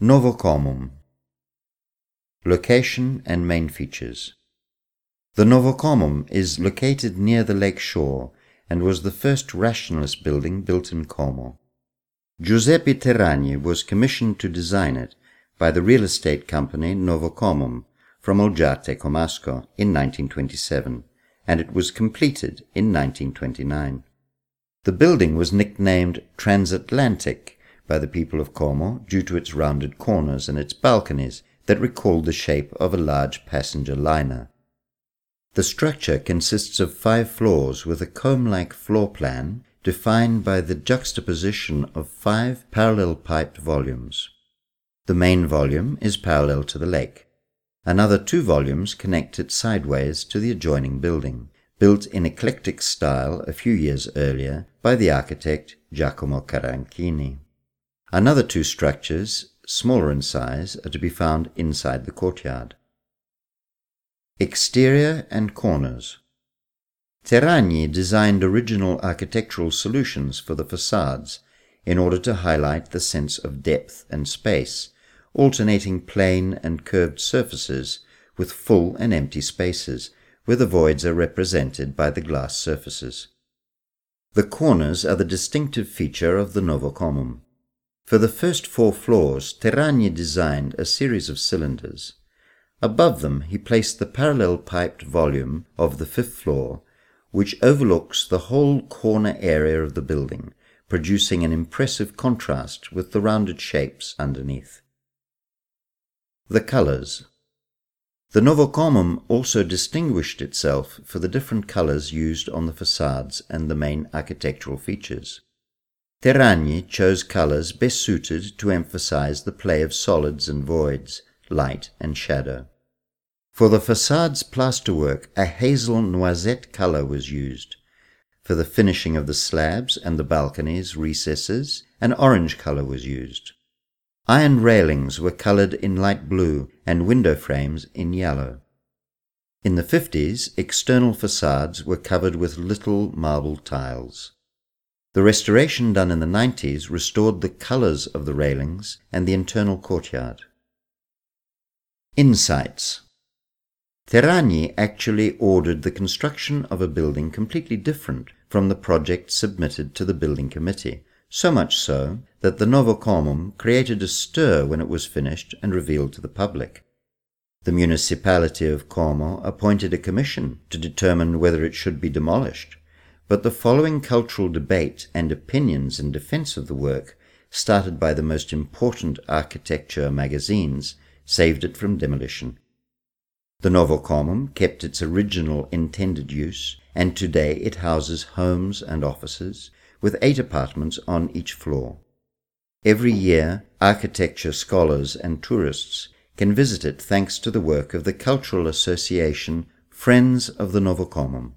Novocomum Location and main features The Novocomum is located near the lake shore and was the first rationalist building built in Como. Giuseppe Terragni was commissioned to design it by the real estate company Novocomum from Olgiate Comasco in 1927 and it was completed in 1929. The building was nicknamed Transatlantic by the people of Como due to its rounded corners and its balconies that recalled the shape of a large passenger liner. The structure consists of five floors with a comb-like floor plan defined by the juxtaposition of five parallelepiped volumes. The main volume is parallel to the lake. Another two volumes connect it sideways to the adjoining building, built in eclectic style a few years earlier by the architect Giacomo Caranchini. Another two structures, smaller in size, are to be found inside the courtyard. Exterior and corners. Terragni designed original architectural solutions for the facades in order to highlight the sense of depth and space, alternating plane and curved surfaces with full and empty spaces, where the voids are represented by the glass surfaces. The corners are the distinctive feature of the Novocomum. For the first four floors, Terragni designed a series of cylinders. Above them he placed the parallelepiped volume of the fifth floor, which overlooks the whole corner area of the building, producing an impressive contrast with the rounded shapes underneath. The colors. The Novocomum also distinguished itself for the different colors used on the facades and the main architectural features. Terragni chose colors best suited to emphasize the play of solids and voids, light and shadow. For the facade's plasterwork, a hazel noisette color was used. For the finishing of the slabs and the balconies, recesses, an orange color was used. Iron railings were coloured in light blue and window frames in yellow. In the 50s, external facades were covered with little marble tiles. The restoration done in the 90s restored the colours of the railings and the internal courtyard. Insights Terragni actually ordered the construction of a building completely different from the project submitted to the building committee, so much so that the Novocomum created a stir when it was finished and revealed to the public. The municipality of Como appointed a commission to determine whether it should be demolished, but the following cultural debate and opinions in defense of the work, started by the most important architecture magazines, saved it from demolition. The Novocomum kept its original intended use, and today it houses homes and offices, with eight apartments on each floor. Every year, architecture scholars and tourists can visit it thanks to the work of the cultural association Friends of the Novocomum.